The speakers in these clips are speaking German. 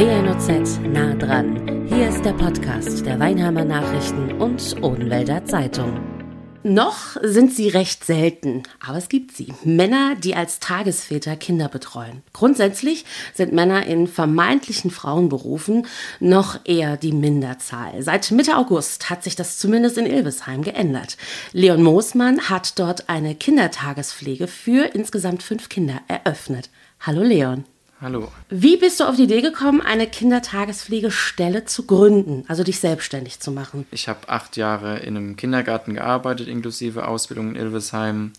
WNOZ nah dran. Hier ist der Podcast der Weinheimer Nachrichten und Odenwälder Zeitung. Noch sind sie recht selten, aber es gibt sie. Männer, die als Tagesväter Kinder betreuen. Grundsätzlich sind Männer in vermeintlichen Frauenberufen noch eher die Minderzahl. Seit Mitte August hat sich das zumindest in Ilvesheim geändert. Leon Moosmann hat dort eine Kindertagespflege für insgesamt fünf Kinder eröffnet. Hallo Leon. Hallo. Wie bist du auf die Idee gekommen, eine Kindertagespflegestelle zu gründen, also dich selbstständig zu machen? Ich habe acht Jahre in einem Kindergarten gearbeitet, inklusive Ausbildung in Ilvesheim.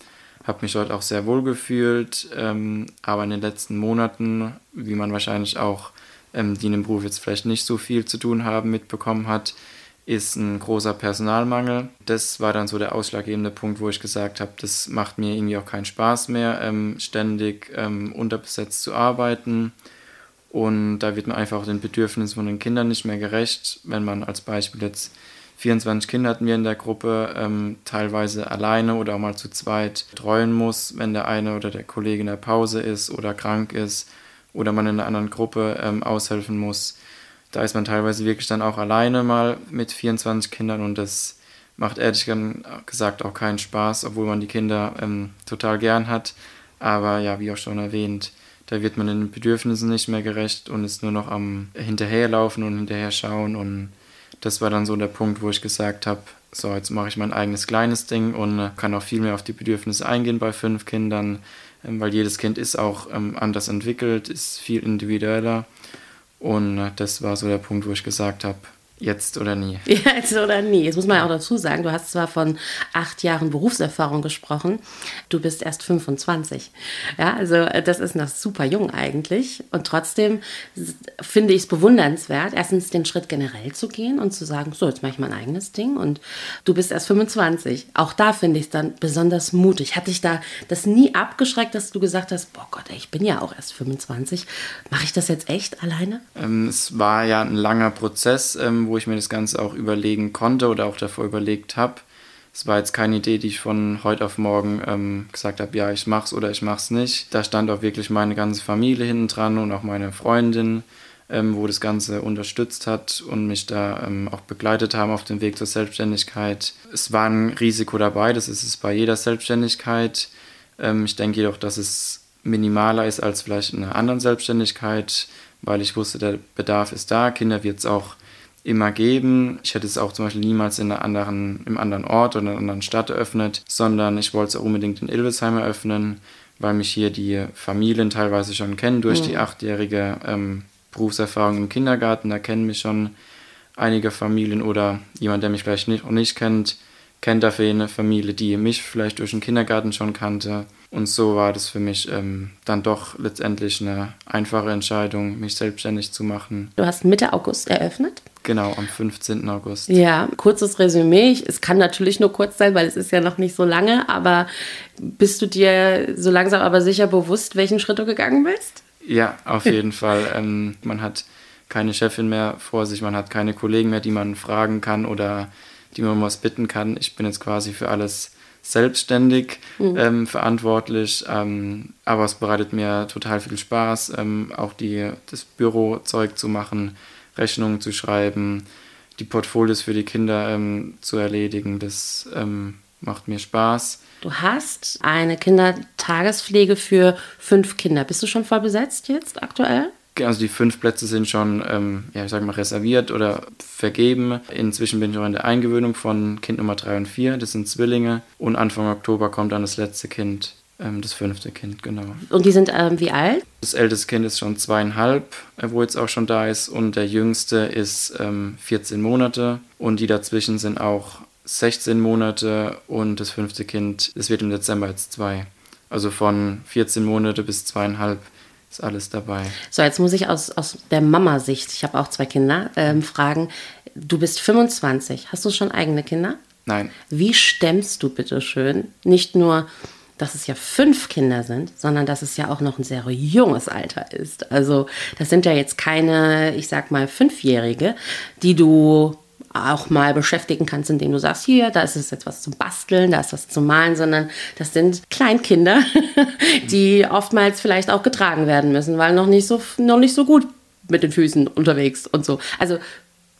Habe mich dort auch sehr wohl gefühlt, ähm, aber in den letzten Monaten, wie man wahrscheinlich auch, ähm, die in dem Beruf jetzt vielleicht nicht so viel zu tun haben, mitbekommen hat, ist ein großer Personalmangel. Das war dann so der ausschlaggebende Punkt, wo ich gesagt habe, das macht mir irgendwie auch keinen Spaß mehr, ähm, ständig ähm, unterbesetzt zu arbeiten. Und da wird man einfach den Bedürfnissen von den Kindern nicht mehr gerecht, wenn man als Beispiel jetzt 24 Kinder hatten wir in der Gruppe, ähm, teilweise alleine oder auch mal zu zweit treuen muss, wenn der eine oder der Kollege in der Pause ist oder krank ist oder man in einer anderen Gruppe ähm, aushelfen muss da ist man teilweise wirklich dann auch alleine mal mit 24 Kindern und das macht ehrlich gesagt auch keinen Spaß, obwohl man die Kinder ähm, total gern hat. Aber ja, wie auch schon erwähnt, da wird man den Bedürfnissen nicht mehr gerecht und ist nur noch am Hinterherlaufen und hinterher schauen. Und das war dann so der Punkt, wo ich gesagt habe, so, jetzt mache ich mein eigenes kleines Ding und äh, kann auch viel mehr auf die Bedürfnisse eingehen bei fünf Kindern, ähm, weil jedes Kind ist auch ähm, anders entwickelt, ist viel individueller. Und das war so der Punkt, wo ich gesagt habe, Jetzt oder nie. Jetzt oder nie. Jetzt muss man ja auch dazu sagen, du hast zwar von acht Jahren Berufserfahrung gesprochen, du bist erst 25. Ja, also äh, das ist noch super jung eigentlich. Und trotzdem finde ich es bewundernswert, erstens den Schritt generell zu gehen und zu sagen, so, jetzt mache ich mein eigenes Ding und du bist erst 25. Auch da finde ich es dann besonders mutig. Hat dich da das nie abgeschreckt, dass du gesagt hast, boah Gott, ey, ich bin ja auch erst 25. Mache ich das jetzt echt alleine? Ähm, es war ja ein langer Prozess, ähm, wo ich mir das Ganze auch überlegen konnte oder auch davor überlegt habe. Es war jetzt keine Idee, die ich von heute auf morgen ähm, gesagt habe, ja, ich mach's oder ich mach's nicht. Da stand auch wirklich meine ganze Familie hinten dran und auch meine Freundin, ähm, wo das Ganze unterstützt hat und mich da ähm, auch begleitet haben auf dem Weg zur Selbstständigkeit. Es war ein Risiko dabei, das ist es bei jeder Selbstständigkeit. Ähm, ich denke jedoch, dass es minimaler ist als vielleicht in einer anderen Selbstständigkeit, weil ich wusste, der Bedarf ist da. Kinder wird es auch immer geben. Ich hätte es auch zum Beispiel niemals in einer anderen, im anderen Ort oder in einer anderen Stadt eröffnet, sondern ich wollte es auch unbedingt in Ilvesheim eröffnen, weil mich hier die Familien teilweise schon kennen durch mhm. die achtjährige ähm, Berufserfahrung im Kindergarten. Da kennen mich schon einige Familien oder jemand, der mich vielleicht nicht, noch nicht kennt, kennt dafür eine Familie, die mich vielleicht durch den Kindergarten schon kannte. Und so war das für mich ähm, dann doch letztendlich eine einfache Entscheidung, mich selbstständig zu machen. Du hast Mitte August eröffnet? Genau, am 15. August. Ja, kurzes Resümee. Es kann natürlich nur kurz sein, weil es ist ja noch nicht so lange, aber bist du dir so langsam aber sicher bewusst, welchen Schritt du gegangen bist? Ja, auf jeden Fall. Ähm, man hat keine Chefin mehr vor sich, man hat keine Kollegen mehr, die man fragen kann oder die man was bitten kann. Ich bin jetzt quasi für alles selbstständig mhm. ähm, verantwortlich, ähm, aber es bereitet mir total viel Spaß, ähm, auch die, das Bürozeug zu machen, Rechnungen zu schreiben, die Portfolios für die Kinder ähm, zu erledigen. Das ähm, macht mir Spaß. Du hast eine Kindertagespflege für fünf Kinder. Bist du schon voll besetzt jetzt aktuell? Also die fünf Plätze sind schon, ähm, ja, ich sag mal, reserviert oder vergeben. Inzwischen bin ich auch in der Eingewöhnung von Kind Nummer drei und vier. Das sind Zwillinge. Und Anfang Oktober kommt dann das letzte Kind. Ähm, das fünfte Kind, genau. Und die sind ähm, wie alt? Das älteste Kind ist schon zweieinhalb, äh, wo jetzt auch schon da ist. Und der jüngste ist ähm, 14 Monate. Und die dazwischen sind auch 16 Monate. Und das fünfte Kind, das wird im Dezember jetzt zwei. Also von 14 Monate bis zweieinhalb ist alles dabei. So, jetzt muss ich aus, aus der Mama-Sicht, ich habe auch zwei Kinder, ähm, fragen. Du bist 25. Hast du schon eigene Kinder? Nein. Wie stemmst du bitte schön nicht nur dass es ja fünf Kinder sind, sondern dass es ja auch noch ein sehr junges Alter ist. Also das sind ja jetzt keine, ich sag mal, Fünfjährige, die du auch mal beschäftigen kannst, indem du sagst, hier, da ist es jetzt was zum Basteln, da ist was zum Malen, sondern das sind Kleinkinder, die oftmals vielleicht auch getragen werden müssen, weil noch nicht so, noch nicht so gut mit den Füßen unterwegs und so. Also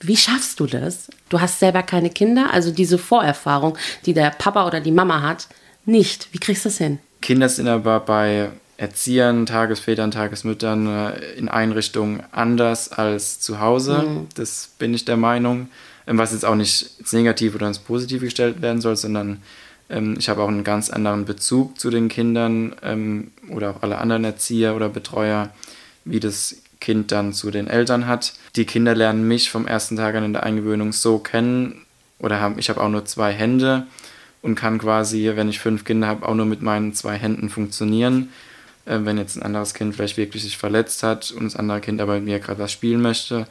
wie schaffst du das? Du hast selber keine Kinder, also diese Vorerfahrung, die der Papa oder die Mama hat, nicht. Wie kriegst du das hin? Kinder sind aber bei Erziehern, Tagesvätern, Tagesmüttern äh, in Einrichtungen anders als zu Hause. Mhm. Das bin ich der Meinung. Ähm, was jetzt auch nicht ins Negative oder ins Positive gestellt werden soll, sondern ähm, ich habe auch einen ganz anderen Bezug zu den Kindern ähm, oder auch alle anderen Erzieher oder Betreuer, wie das Kind dann zu den Eltern hat. Die Kinder lernen mich vom ersten Tag an in der Eingewöhnung so kennen oder haben, ich habe auch nur zwei Hände und kann quasi, wenn ich fünf Kinder habe, auch nur mit meinen zwei Händen funktionieren. Äh, wenn jetzt ein anderes Kind vielleicht wirklich sich verletzt hat und das andere Kind aber mit mir gerade was spielen möchte,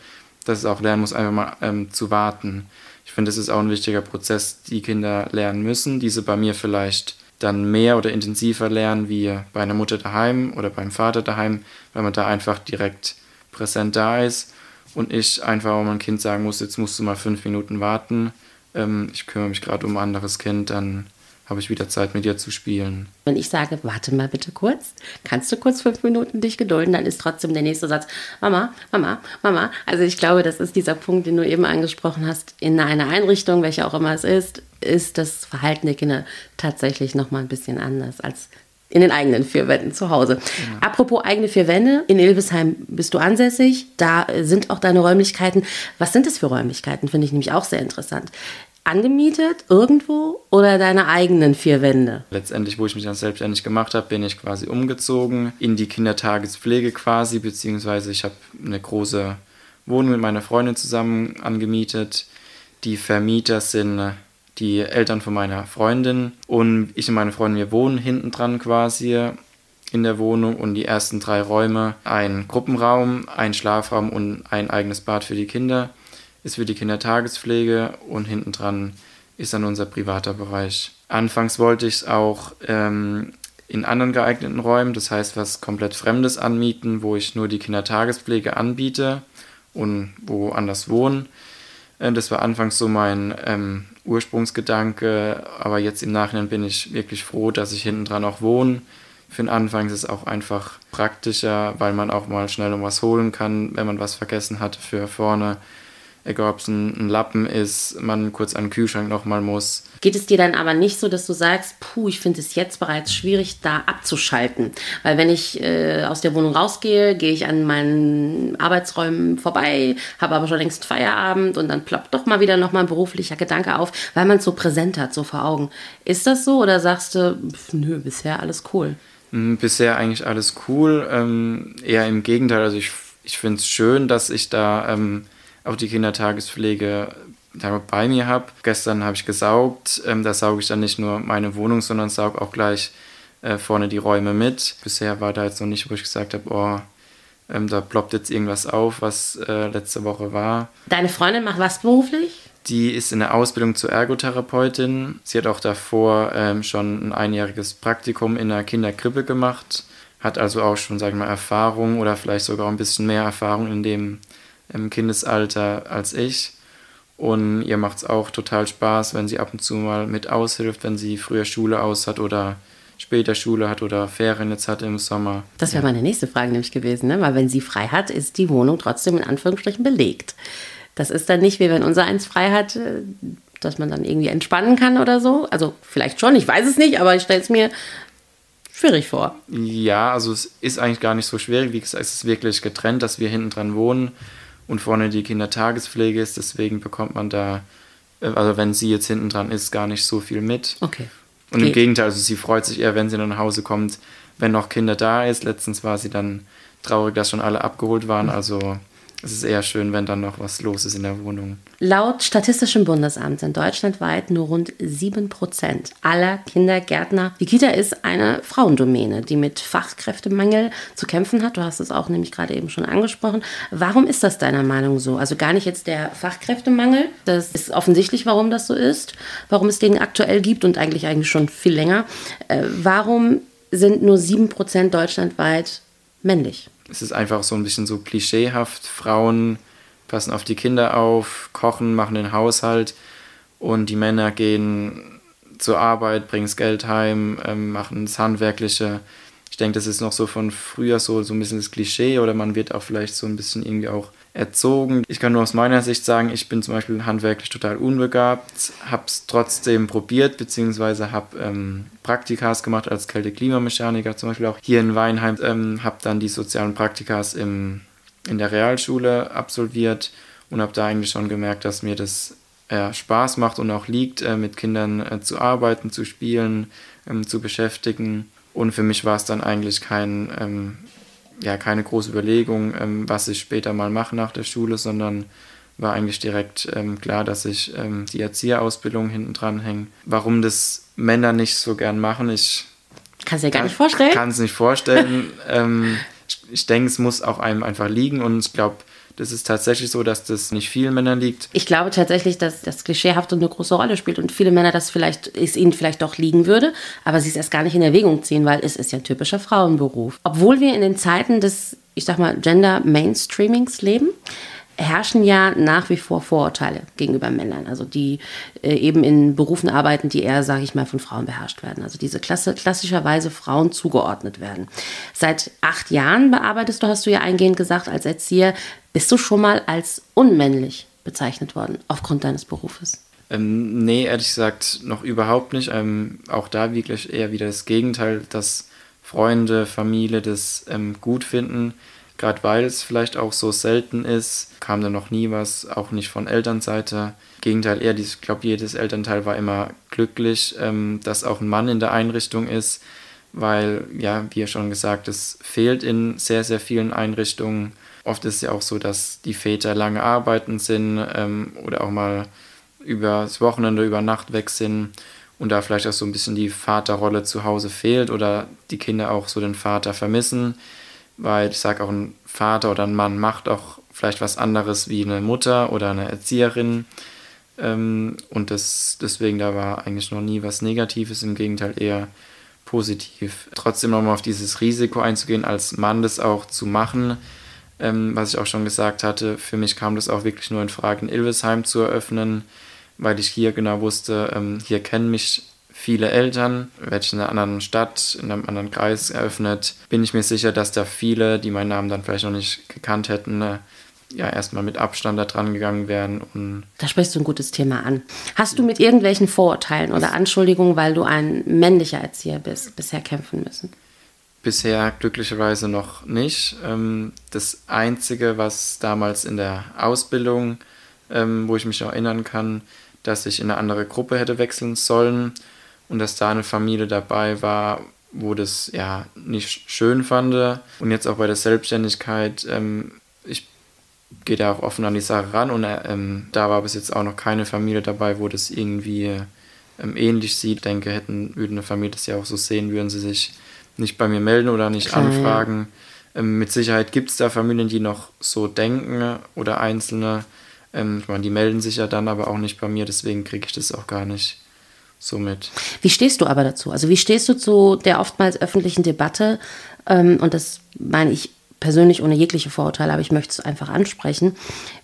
dass es auch lernen muss, einfach mal ähm, zu warten. Ich finde, das ist auch ein wichtiger Prozess, die Kinder lernen müssen, diese bei mir vielleicht dann mehr oder intensiver lernen wie bei einer Mutter daheim oder beim Vater daheim, weil man da einfach direkt präsent da ist und ich einfach auch mein Kind sagen muss, jetzt musst du mal fünf Minuten warten, ähm, ich kümmere mich gerade um ein anderes Kind, dann habe ich wieder Zeit mit dir zu spielen. Wenn ich sage, warte mal bitte kurz, kannst du kurz fünf Minuten dich gedulden, dann ist trotzdem der nächste Satz, Mama, Mama, Mama. Also ich glaube, das ist dieser Punkt, den du eben angesprochen hast. In einer Einrichtung, welche auch immer es ist, ist das Verhalten der Kinder tatsächlich nochmal ein bisschen anders als in den eigenen vier Wänden zu Hause. Ja. Apropos eigene vier Wände, in Ilvesheim bist du ansässig, da sind auch deine Räumlichkeiten. Was sind das für Räumlichkeiten? Finde ich nämlich auch sehr interessant. Angemietet irgendwo oder deine eigenen vier Wände? Letztendlich, wo ich mich dann selbstständig gemacht habe, bin ich quasi umgezogen in die Kindertagespflege quasi, beziehungsweise ich habe eine große Wohnung mit meiner Freundin zusammen angemietet. Die Vermieter sind die Eltern von meiner Freundin und ich und meine Freundin, wir wohnen hinten dran quasi in der Wohnung und die ersten drei Räume, ein Gruppenraum, ein Schlafraum und ein eigenes Bad für die Kinder, ist für die Kindertagespflege und hinten dran ist dann unser privater Bereich. Anfangs wollte ich es auch ähm, in anderen geeigneten Räumen, das heißt was komplett Fremdes anmieten, wo ich nur die Kindertagespflege anbiete und woanders wohnen. Äh, das war anfangs so mein ähm, Ursprungsgedanke, aber jetzt im Nachhinein bin ich wirklich froh, dass ich hinten dran auch wohne. Für den Anfang ist es auch einfach praktischer, weil man auch mal schnell um was holen kann, wenn man was vergessen hat für vorne egal ob es ein, ein, Lappen ist, man kurz an den Kühlschrank nochmal muss. Geht es dir dann aber nicht so, dass du sagst, puh, ich finde es jetzt bereits schwierig, da abzuschalten? Weil wenn ich äh, aus der Wohnung rausgehe, gehe ich an meinen Arbeitsräumen vorbei, habe aber schon längst Feierabend und dann ploppt doch mal wieder nochmal ein beruflicher Gedanke auf, weil man es so präsent hat, so vor Augen. Ist das so oder sagst du, pf, nö, bisher alles cool? Hm, bisher eigentlich alles cool. Ähm, eher im Gegenteil, also ich, ich finde es schön, dass ich da... Ähm, auch die Kindertagespflege bei mir habe. Gestern habe ich gesaugt. Ähm, da sauge ich dann nicht nur meine Wohnung, sondern sauge auch gleich äh, vorne die Räume mit. Bisher war da jetzt noch nicht, wo ich gesagt habe, oh, ähm, da ploppt jetzt irgendwas auf, was äh, letzte Woche war. Deine Freundin macht was beruflich? Die ist in der Ausbildung zur Ergotherapeutin. Sie hat auch davor ähm, schon ein einjähriges Praktikum in der Kinderkrippe gemacht, hat also auch schon, sage ich mal, Erfahrung oder vielleicht sogar ein bisschen mehr Erfahrung in dem im Kindesalter als ich. Und ihr macht es auch total Spaß, wenn sie ab und zu mal mit aushilft, wenn sie früher Schule aus hat oder später Schule hat oder Ferien jetzt hat im Sommer. Das wäre meine nächste Frage nämlich gewesen, ne? weil wenn sie frei hat, ist die Wohnung trotzdem in Anführungsstrichen belegt. Das ist dann nicht wie wenn unser eins frei hat, äh, dass man dann irgendwie entspannen kann oder so. Also vielleicht schon, ich weiß es nicht, aber ich stelle es mir schwierig vor. Ja, also es ist eigentlich gar nicht so schwierig. Wie gesagt, es ist wirklich getrennt, dass wir hinten dran wohnen und vorne die Kindertagespflege ist. Deswegen bekommt man da, äh, also wenn sie jetzt hinten dran ist, gar nicht so viel mit. Okay. Und im Gegenteil, also sie freut sich eher, wenn sie nach Hause kommt, wenn noch Kinder da ist. Letztens war sie dann traurig, dass schon alle abgeholt waren. Also es ist eher schön, wenn dann noch was los ist in der Wohnung. Laut Statistischem Bundesamt sind deutschlandweit nur rund 7% aller Kindergärtner. Die Kita ist eine Frauendomäne, die mit Fachkräftemangel zu kämpfen hat. Du hast es auch nämlich gerade eben schon angesprochen. Warum ist das deiner Meinung so? Also gar nicht jetzt der Fachkräftemangel. Das ist offensichtlich, warum das so ist, warum es den aktuell gibt und eigentlich eigentlich schon viel länger. Äh, warum sind nur 7% deutschlandweit männlich? Es ist einfach so ein bisschen so klischeehaft. Frauen passen auf die Kinder auf, kochen, machen den Haushalt und die Männer gehen zur Arbeit, bringen das Geld heim, ähm, machen das Handwerkliche Ich denke, das ist noch so von früher so, so ein bisschen das Klischee oder man wird auch vielleicht so ein bisschen irgendwie auch erzogen. Ich kann nur aus meiner Sicht sagen, ich bin zum Beispiel handwerklich total unbegabt, habe es trotzdem probiert, beziehungsweise habe ähm, Praktikas gemacht als Kälte-Klimamechaniker, zum Beispiel auch hier in Weinheim, ähm, habe dann die sozialen Praktikas im, in der Realschule absolviert und habe da eigentlich schon gemerkt, dass mir das äh, Spaß macht und auch liegt, äh, mit Kindern äh, zu arbeiten, zu spielen, ähm, zu beschäftigen. Und für mich war es dann eigentlich kein, ähm, ja, keine große Überlegung, ähm, was ich später mal mache nach der Schule, sondern war eigentlich direkt ähm, klar, dass ich ähm, die Erzieherausbildung hinten dran hänge. Warum das Männer nicht so gern machen, ich kann es dir gar nicht vorstellen. Kann es nicht vorstellen. ähm, ich, ich denke, es muss auch einem einfach liegen und ich glaube, das ist tatsächlich so, dass das nicht vielen Männern liegt. Ich glaube tatsächlich, dass das klischeehaft eine große Rolle spielt und viele Männer das vielleicht, es ihnen vielleicht doch liegen würde, aber sie es erst gar nicht in Erwägung ziehen, weil es ist ja ein typischer Frauenberuf. Obwohl wir in den Zeiten des, ich sag mal, Gender Mainstreamings leben, herrschen ja nach wie vor Vorurteile gegenüber Männern, also die äh, eben in Berufen arbeiten, die eher, sage ich mal, von Frauen beherrscht werden. Also diese Klasse, klassischerweise Frauen zugeordnet werden. Seit acht Jahren bearbeitest du, hast du ja eingehend gesagt, als Erzieher. Bist du schon mal als unmännlich bezeichnet worden aufgrund deines Berufes? Ähm, nee, ehrlich gesagt noch überhaupt nicht. Ähm, auch da wirklich eher wieder das Gegenteil, dass Freunde, Familie das ähm, gut finden Gerade weil es vielleicht auch so selten ist, kam da noch nie was, auch nicht von Elternseite. Im Gegenteil, eher, ich glaube, jedes Elternteil war immer glücklich, ähm, dass auch ein Mann in der Einrichtung ist, weil, ja, wie ja schon gesagt, es fehlt in sehr, sehr vielen Einrichtungen. Oft ist es ja auch so, dass die Väter lange arbeiten sind ähm, oder auch mal über das Wochenende, über Nacht weg sind und da vielleicht auch so ein bisschen die Vaterrolle zu Hause fehlt oder die Kinder auch so den Vater vermissen weil ich sage auch, ein Vater oder ein Mann macht auch vielleicht was anderes wie eine Mutter oder eine Erzieherin. Ähm, und das, deswegen, da war eigentlich noch nie was Negatives, im Gegenteil eher positiv. Trotzdem nochmal auf dieses Risiko einzugehen, als Mann das auch zu machen, ähm, was ich auch schon gesagt hatte, für mich kam das auch wirklich nur in Frage, in Ilvesheim zu eröffnen, weil ich hier genau wusste, ähm, hier kennen mich viele Eltern, werde ich in einer anderen Stadt, in einem anderen Kreis eröffnet, bin ich mir sicher, dass da viele, die meinen Namen dann vielleicht noch nicht gekannt hätten, ne, ja erstmal mit Abstand da dran gegangen wären. Und da sprichst du ein gutes Thema an. Hast du mit irgendwelchen Vorurteilen oder Anschuldigungen, weil du ein männlicher Erzieher bist, bisher kämpfen müssen? Bisher glücklicherweise noch nicht. Ähm, das Einzige, was damals in der Ausbildung, ähm, wo ich mich noch erinnern kann, dass ich in eine andere Gruppe hätte wechseln sollen und dass da eine Familie dabei war, wo das ja nicht schön fand. Und jetzt auch bei der Selbstständigkeit, ähm, ich gehe da auch offen an die Sache ran und ähm, da war bis jetzt auch noch keine Familie dabei, wo das irgendwie ähm, ähnlich sieht. Ich denke, hätten, würde eine Familie das ja auch so sehen, würden sie sich nicht bei mir melden oder nicht Klar, anfragen. Ähm, mit Sicherheit gibt es da Familien, die noch so denken oder Einzelne. Ähm, ich meine, die melden sich ja dann aber auch nicht bei mir, deswegen kriege ich das auch gar nicht somit. Wie stehst du aber dazu? Also wie stehst du zu der oftmals öffentlichen Debatte? Ähm, und das meine ich persönlich ohne jegliche Vorurteile, aber ich möchte es einfach ansprechen.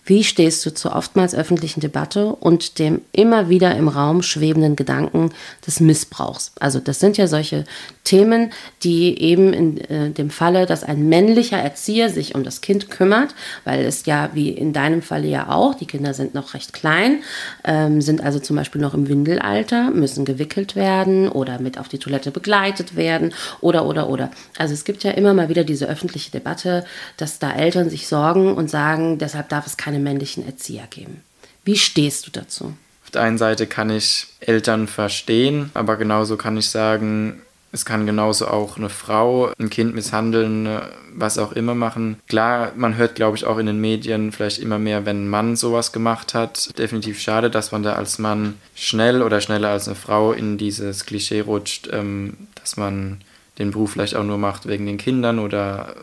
Wie stehst du zur oftmals öffentlichen Debatte und dem immer wieder im Raum schwebenden Gedanken des Missbrauchs? Also das sind ja solche Themen, die eben in äh, dem Falle, dass ein männlicher Erzieher sich um das Kind kümmert, weil es ja wie in deinem Falle ja auch, die Kinder sind noch recht klein, ähm, sind also zum Beispiel noch im Windelalter, müssen gewickelt werden oder mit auf die Toilette begleitet werden oder oder oder. Also es gibt ja immer mal wieder diese öffentliche Debatte, dass da Eltern sich sorgen und sagen, deshalb darf es keine keine männlichen Erzieher geben. Wie stehst du dazu? Auf der einen Seite kann ich Eltern verstehen, aber genauso kann ich sagen, es kann genauso auch eine Frau ein Kind misshandeln, was auch immer machen. Klar, man hört, glaube ich, auch in den Medien vielleicht immer mehr, wenn ein Mann sowas gemacht hat. Definitiv schade, dass man da als Mann schnell oder schneller als eine Frau in dieses Klischee rutscht, ähm, dass man den Beruf vielleicht auch nur macht wegen den Kindern oder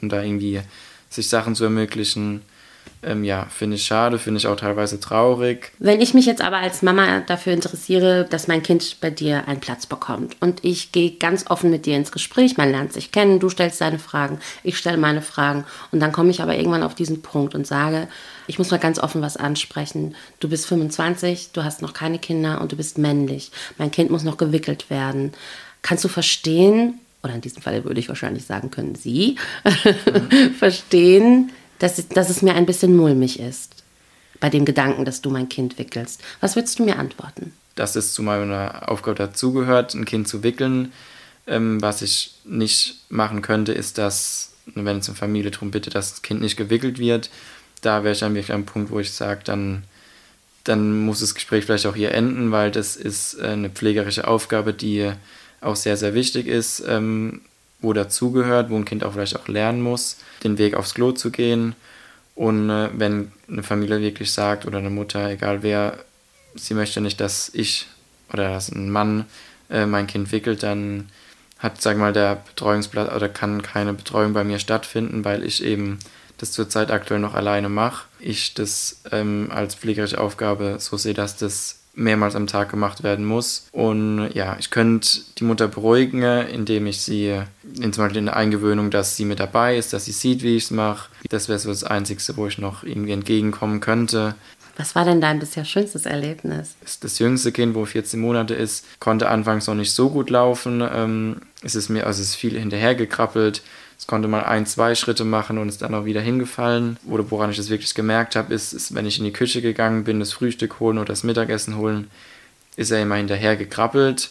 um da irgendwie sich Sachen zu ermöglichen. Ähm, ja, finde ich schade, finde ich auch teilweise traurig. Wenn ich mich jetzt aber als Mama dafür interessiere, dass mein Kind bei dir einen Platz bekommt und ich gehe ganz offen mit dir ins Gespräch, man lernt sich kennen, du stellst deine Fragen, ich stelle meine Fragen und dann komme ich aber irgendwann auf diesen Punkt und sage, ich muss mal ganz offen was ansprechen. Du bist 25, du hast noch keine Kinder und du bist männlich. Mein Kind muss noch gewickelt werden. Kannst du verstehen, oder in diesem Fall würde ich wahrscheinlich sagen, können Sie verstehen, dass, dass es mir ein bisschen mulmig ist bei dem Gedanken, dass du mein Kind wickelst. Was würdest du mir antworten? Dass es zu meiner Aufgabe dazugehört, ein Kind zu wickeln. Ähm, was ich nicht machen könnte, ist, dass, wenn es eine Familie darum bittet, dass das Kind nicht gewickelt wird, da wäre ich dann wirklich am Punkt, wo ich sage, dann dann muss das Gespräch vielleicht auch hier enden, weil das ist äh, eine pflegerische Aufgabe, die auch sehr, sehr wichtig ist, ähm, wo dazugehört, wo ein Kind auch vielleicht auch lernen muss, den Weg aufs Klo zu gehen. Und äh, wenn eine Familie wirklich sagt oder eine Mutter, egal wer, sie möchte nicht, dass ich oder dass ein Mann äh, mein Kind wickelt, dann hat, sag mal, der Betreuungsplatz oder kann keine Betreuung bei mir stattfinden, weil ich eben das zurzeit aktuell noch alleine mache. Ich das ähm, als pflegerische Aufgabe so sehe, dass das mehrmals am Tag gemacht werden muss. Und ja, ich könnte die Mutter beruhigen, indem ich sie, in, zum Beispiel in der Eingewöhnung, dass sie mit dabei ist, dass sie sieht, wie ich es mache. Das wäre so das Einzige, wo ich noch irgendwie entgegenkommen könnte. Was war denn dein bisher schönstes Erlebnis? Das jüngste Kind, wo 14 Monate ist, konnte anfangs noch nicht so gut laufen. Ähm, es ist mir, also es ist viel hinterhergekrabbelt. Es konnte mal ein, zwei Schritte machen und ist dann auch wieder hingefallen. Oder woran ich das wirklich gemerkt habe, ist, ist, wenn ich in die Küche gegangen bin, das Frühstück holen oder das Mittagessen holen, ist er immer hinterher gekrabbelt.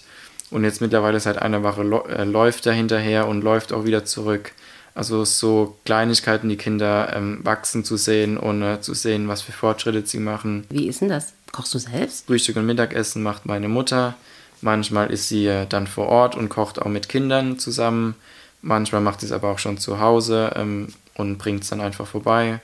Und jetzt mittlerweile seit einer Woche äh, läuft er hinterher und läuft auch wieder zurück. Also so Kleinigkeiten, die Kinder ähm, wachsen zu sehen und äh, zu sehen, was für Fortschritte sie machen. Wie ist denn das? Kochst du selbst? Frühstück und Mittagessen macht meine Mutter. Manchmal ist sie äh, dann vor Ort und kocht auch mit Kindern zusammen. Manchmal macht sie es aber auch schon zu Hause ähm, und bringt es dann einfach vorbei.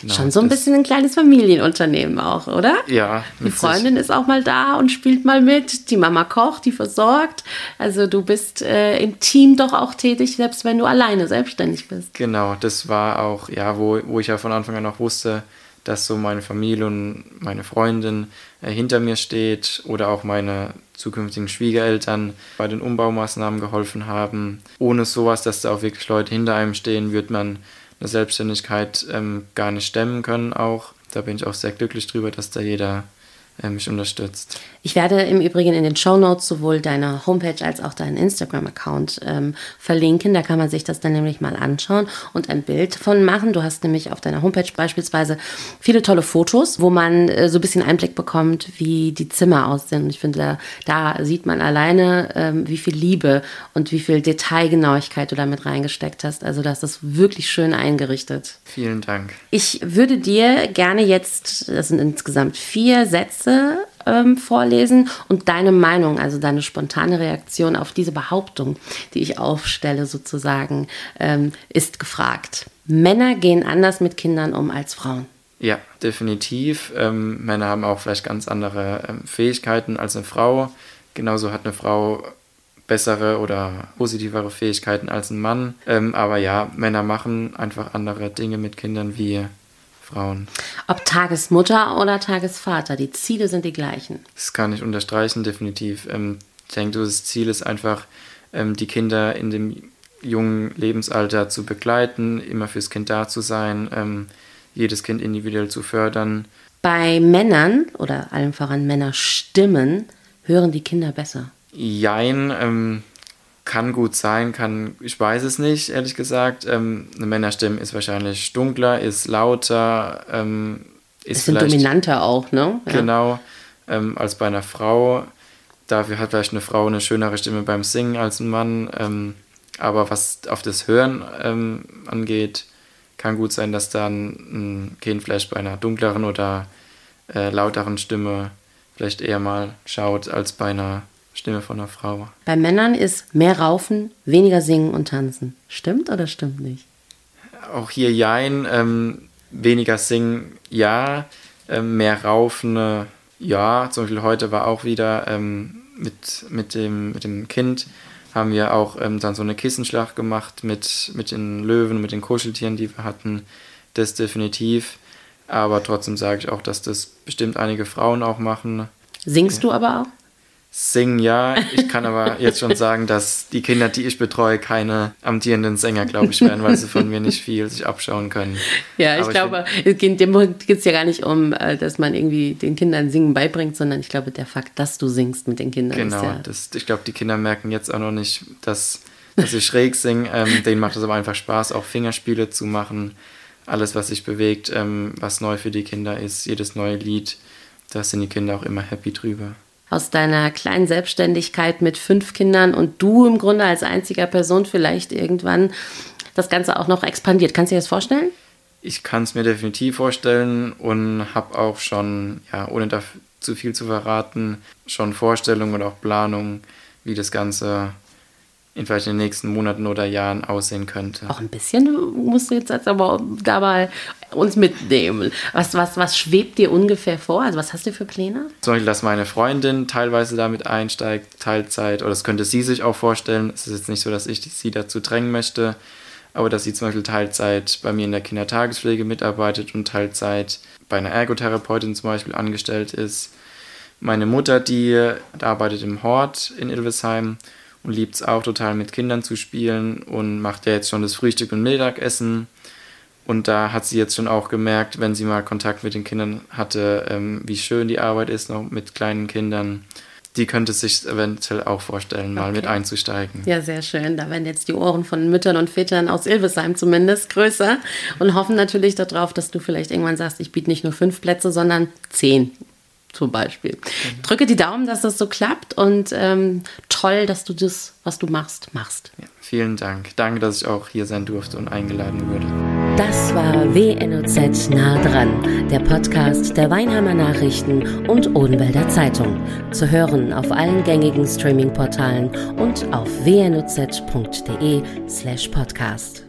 Genau, schon so ein bisschen ein kleines Familienunternehmen auch, oder? Ja. Die Freundin sich. ist auch mal da und spielt mal mit. Die Mama kocht, die versorgt. Also du bist äh, im Team doch auch tätig, selbst wenn du alleine selbstständig bist. Genau, das war auch, ja, wo, wo ich ja von Anfang an auch wusste, dass so meine Familie und meine Freundin äh, hinter mir steht oder auch meine zukünftigen Schwiegereltern bei den Umbaumaßnahmen geholfen haben. Ohne sowas, dass da auch wirklich Leute hinter einem stehen, wird man eine Selbstständigkeit ähm, gar nicht stemmen können auch. Da bin ich auch sehr glücklich drüber, dass da jeder mich unterstützt. Ich werde im Übrigen in den Show Notes sowohl deine Homepage als auch deinen Instagram-Account ähm, verlinken. Da kann man sich das dann nämlich mal anschauen und ein Bild von machen. Du hast nämlich auf deiner Homepage beispielsweise viele tolle Fotos, wo man äh, so ein bisschen Einblick bekommt, wie die Zimmer aussehen. Und ich finde, da, da sieht man alleine, ähm, wie viel Liebe und wie viel Detailgenauigkeit du damit reingesteckt hast. Also das ist wirklich schön eingerichtet. Vielen Dank. Ich würde dir gerne jetzt, das sind insgesamt vier Sätze, ähm, vorlesen und deine Meinung, also deine spontane Reaktion auf diese Behauptung, die ich aufstelle, sozusagen, ähm, ist gefragt. Männer gehen anders mit Kindern um als Frauen. Ja, definitiv. Ähm, Männer haben auch vielleicht ganz andere ähm, Fähigkeiten als eine Frau. Genauso hat eine Frau bessere oder positivere Fähigkeiten als ein Mann. Ähm, aber ja, Männer machen einfach andere Dinge mit Kindern wie Frauen. Ob Tagesmutter oder Tagesvater, die Ziele sind die gleichen. Das kann ich unterstreichen, definitiv. Ähm, ich denke, das Ziel ist einfach, ähm, die Kinder in dem jungen Lebensalter zu begleiten, immer fürs Kind da zu sein, ähm, jedes Kind individuell zu fördern. Bei Männern oder allen voran Männerstimmen hören die Kinder besser. Jein, ähm, kann gut sein, kann, ich weiß es nicht, ehrlich gesagt. Ähm, eine Männerstimme ist wahrscheinlich dunkler, ist lauter, ähm, ist Bisschen dominanter auch, ne? Ja. Genau, ähm, als bei einer Frau. Dafür hat vielleicht eine Frau eine schönere Stimme beim Singen als ein Mann. Ähm, aber was auf das Hören ähm, angeht, kann gut sein, dass dann ein Kind vielleicht bei einer dunkleren oder äh, lauteren Stimme vielleicht eher mal schaut als bei einer Stimme von einer Frau. Bei Männern ist mehr Raufen, weniger Singen und Tanzen. Stimmt oder stimmt nicht? Auch hier Jein. Ähm, weniger Singen, ja. Ähm, mehr Raufen, äh, ja. Zum Beispiel heute war auch wieder ähm, mit, mit, dem, mit dem Kind haben wir auch ähm, dann so eine Kissenschlacht gemacht mit, mit den Löwen, mit den Kuscheltieren, die wir hatten. Das definitiv. Aber trotzdem sage ich auch, dass das bestimmt einige Frauen auch machen. Singst du aber auch? Singen ja. Ich kann aber jetzt schon sagen, dass die Kinder, die ich betreue, keine amtierenden Sänger, glaube ich, werden, weil sie von mir nicht viel sich abschauen können. Ja, ich aber glaube, es geht, geht es ja gar nicht um, äh, dass man irgendwie den Kindern Singen beibringt, sondern ich glaube, der Fakt, dass du singst mit den Kindern. Genau, ja das, ich glaube, die Kinder merken jetzt auch noch nicht, dass dass ich schräg singe. Ähm, denen macht es aber einfach Spaß, auch Fingerspiele zu machen. Alles, was sich bewegt, ähm, was neu für die Kinder ist, jedes neue Lied, da sind die Kinder auch immer happy drüber. Aus deiner kleinen Selbstständigkeit mit fünf Kindern und du im Grunde als einziger Person vielleicht irgendwann das Ganze auch noch expandiert. Kannst du dir das vorstellen? Ich kann es mir definitiv vorstellen und habe auch schon, ja, ohne da zu viel zu verraten, schon Vorstellungen und auch Planungen, wie das Ganze in vielleicht den nächsten Monaten oder Jahren aussehen könnte. Auch ein bisschen musst du jetzt aber dabei uns mitnehmen. Was, was, was schwebt dir ungefähr vor? Also was hast du für Pläne? Zum Beispiel, dass meine Freundin teilweise damit einsteigt, Teilzeit, oder das könnte sie sich auch vorstellen. Es ist jetzt nicht so, dass ich sie dazu drängen möchte, aber dass sie zum Beispiel Teilzeit bei mir in der Kindertagespflege mitarbeitet und Teilzeit bei einer Ergotherapeutin zum Beispiel angestellt ist. Meine Mutter, die arbeitet im Hort in Ilvesheim liebt es auch total mit Kindern zu spielen und macht ja jetzt schon das Frühstück und Mittagessen. Und da hat sie jetzt schon auch gemerkt, wenn sie mal Kontakt mit den Kindern hatte, ähm, wie schön die Arbeit ist noch mit kleinen Kindern die könnte sich eventuell auch vorstellen, mal okay. mit einzusteigen. Ja, sehr schön. Da werden jetzt die Ohren von Müttern und Vätern aus Ilvesheim zumindest größer und hoffen natürlich darauf, dass du vielleicht irgendwann sagst, ich biete nicht nur fünf Plätze, sondern zehn zum Beispiel. Mhm. Drücke die Daumen, dass das so klappt und ähm, toll, dass du das, was du machst, machst. Ja, vielen Dank. Danke, dass ich auch hier sein durfte und eingeladen wurde. Das war WNOZ nah dran, der Podcast der Weinheimer Nachrichten und Odenwälder Zeitung. Zu hören auf allen gängigen Streaming-Portalen und auf wnoz.de slash podcast.